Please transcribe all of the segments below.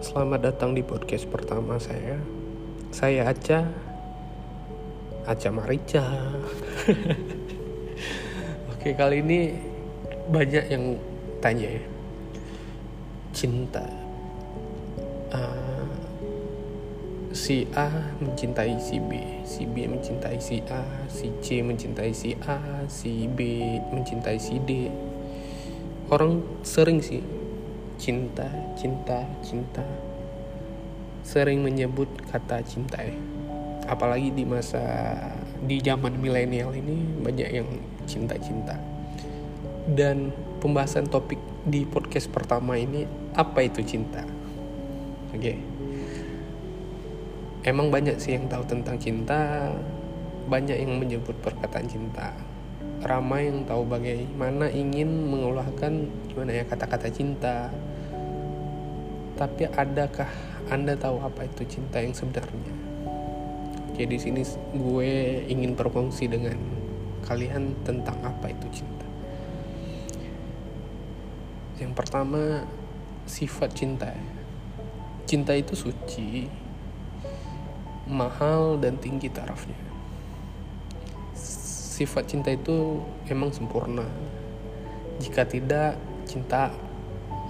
Selamat datang di podcast pertama saya. Saya Aca. Aca Marica. Oke, kali ini banyak yang tanya ya. Cinta. Uh, si A mencintai si B, si B mencintai si A, si C mencintai si A, si B mencintai si D. Orang sering sih cinta, cinta, cinta. Sering menyebut kata cinta ya. Apalagi di masa di zaman milenial ini banyak yang cinta-cinta. Dan pembahasan topik di podcast pertama ini apa itu cinta? Oke. Okay. Emang banyak sih yang tahu tentang cinta, banyak yang menyebut perkataan cinta ramai yang tahu bagaimana ingin mengeluarkan gimana ya kata-kata cinta tapi adakah anda tahu apa itu cinta yang sebenarnya? Jadi sini gue ingin berfungsi dengan kalian tentang apa itu cinta. Yang pertama sifat cinta. Cinta itu suci mahal dan tinggi tarafnya. Sifat cinta itu emang sempurna. Jika tidak, cinta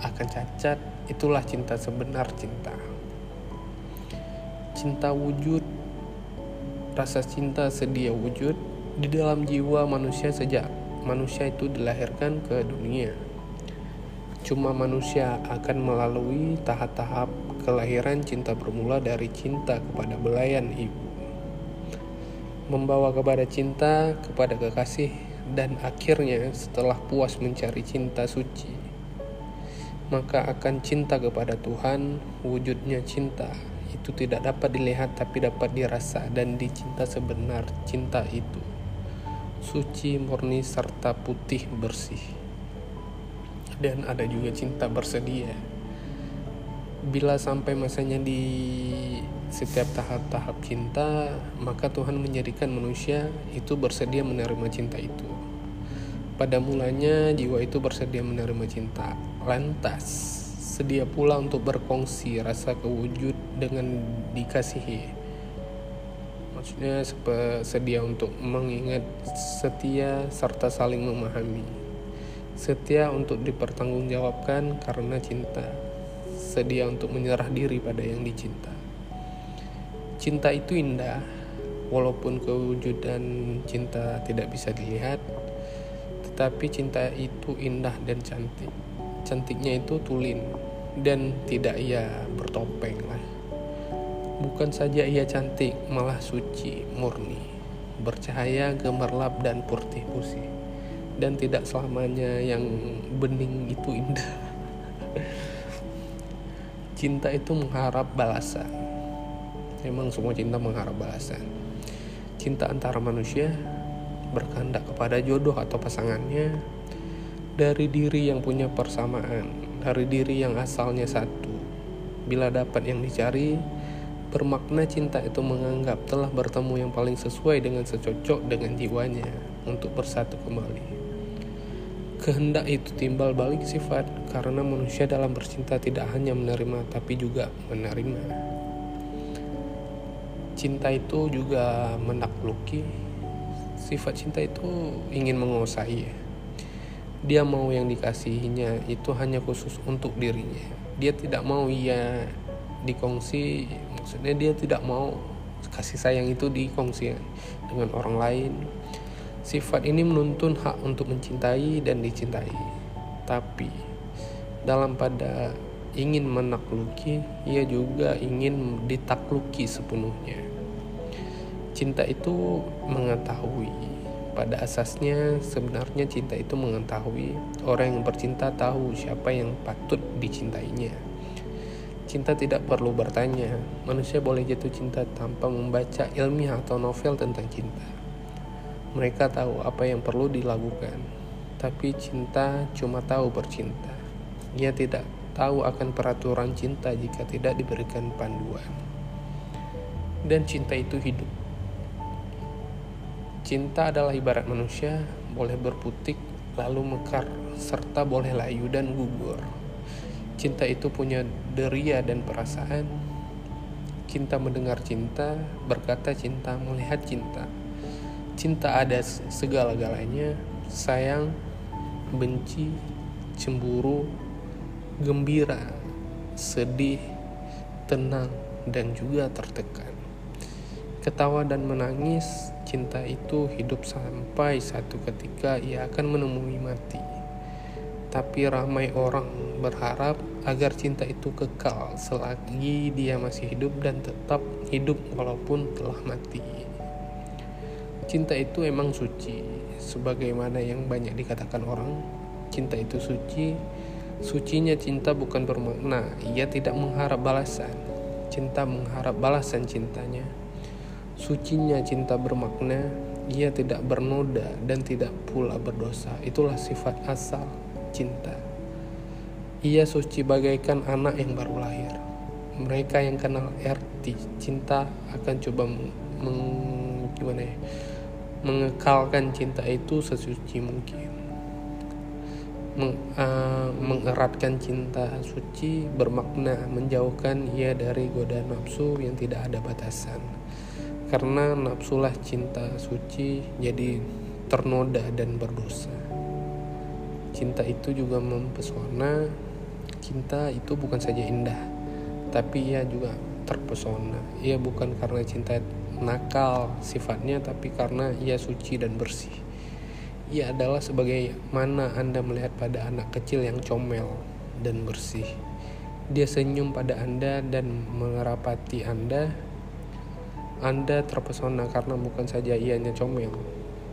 akan cacat. Itulah cinta sebenar cinta. Cinta wujud, rasa cinta sedia wujud di dalam jiwa manusia sejak manusia itu dilahirkan ke dunia. Cuma manusia akan melalui tahap-tahap kelahiran cinta bermula dari cinta kepada belayan ibu membawa kepada cinta kepada kekasih dan akhirnya setelah puas mencari cinta suci maka akan cinta kepada Tuhan wujudnya cinta. Itu tidak dapat dilihat tapi dapat dirasa dan dicinta sebenar cinta itu. Suci murni serta putih bersih. Dan ada juga cinta bersedia. Bila sampai masanya di setiap tahap-tahap cinta, maka Tuhan menjadikan manusia itu bersedia menerima cinta itu. Pada mulanya, jiwa itu bersedia menerima cinta. Lantas, sedia pula untuk berkongsi rasa kewujud dengan dikasihi. Maksudnya sedia untuk mengingat setia serta saling memahami. Setia untuk dipertanggungjawabkan karena cinta. Sedia untuk menyerah diri pada yang dicinta cinta itu indah walaupun kewujudan cinta tidak bisa dilihat tetapi cinta itu indah dan cantik. Cantiknya itu tulin. Dan tidak ia bertopeng lah. Bukan saja ia cantik malah suci murni. Bercahaya gemerlap dan putih putih dan tidak selamanya yang bening itu indah. Cinta itu mengharap balasan. Memang semua cinta mengharap balasan. Cinta antara manusia berkehendak kepada jodoh atau pasangannya dari diri yang punya persamaan, dari diri yang asalnya satu. Bila dapat yang dicari, bermakna cinta itu menganggap telah bertemu yang paling sesuai dengan secocok dengan jiwanya untuk bersatu kembali. Kehendak itu timbal balik sifat karena manusia dalam bercinta tidak hanya menerima tapi juga menerima cinta itu juga menakluki sifat cinta itu ingin menguasai ya. dia mau yang dikasihinya itu hanya khusus untuk dirinya dia tidak mau ia dikongsi maksudnya dia tidak mau kasih sayang itu dikongsi dengan orang lain sifat ini menuntun hak untuk mencintai dan dicintai tapi dalam pada ingin menakluki, ia juga ingin ditakluki sepenuhnya. Cinta itu mengetahui. Pada asasnya sebenarnya cinta itu mengetahui. Orang yang bercinta tahu siapa yang patut dicintainya. Cinta tidak perlu bertanya. Manusia boleh jatuh cinta tanpa membaca ilmiah atau novel tentang cinta. Mereka tahu apa yang perlu dilakukan. Tapi cinta cuma tahu bercinta. Ia tidak tahu akan peraturan cinta jika tidak diberikan panduan. Dan cinta itu hidup. Cinta adalah ibarat manusia, boleh berputik, lalu mekar, serta boleh layu dan gugur. Cinta itu punya deria dan perasaan. Cinta mendengar cinta, berkata cinta, melihat cinta. Cinta ada segala-galanya, sayang, benci, cemburu, gembira, sedih, tenang, dan juga tertekan. Ketawa dan menangis, cinta itu hidup sampai satu ketika ia akan menemui mati tapi ramai orang berharap agar cinta itu kekal selagi dia masih hidup dan tetap hidup walaupun telah mati. Cinta itu emang suci, sebagaimana yang banyak dikatakan orang. Cinta itu suci, sucinya cinta bukan bermakna ia tidak mengharap balasan. Cinta mengharap balasan cintanya. Sucinya cinta bermakna ia tidak bernoda dan tidak pula berdosa. Itulah sifat asal cinta. Ia suci bagaikan anak yang baru lahir. Mereka yang kenal arti cinta akan coba meng, gimana ya, mengekalkan cinta itu sesuci mungkin. Meng, uh, mengeratkan cinta suci bermakna menjauhkan ia dari godaan nafsu yang tidak ada batasan. Karena nafsulah cinta suci jadi ternoda dan berdosa. Cinta itu juga mempesona. Cinta itu bukan saja indah, tapi ia juga terpesona. Ia bukan karena cinta nakal sifatnya, tapi karena ia suci dan bersih. Ia adalah sebagai mana Anda melihat pada anak kecil yang comel dan bersih. Dia senyum pada Anda dan mengerapati Anda. Anda terpesona karena bukan saja ianya comel,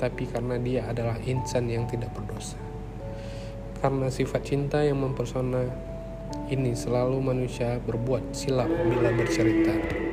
tapi karena dia adalah insan yang tidak berdosa. Karena sifat cinta yang mempersona ini selalu manusia berbuat silap bila bercerita.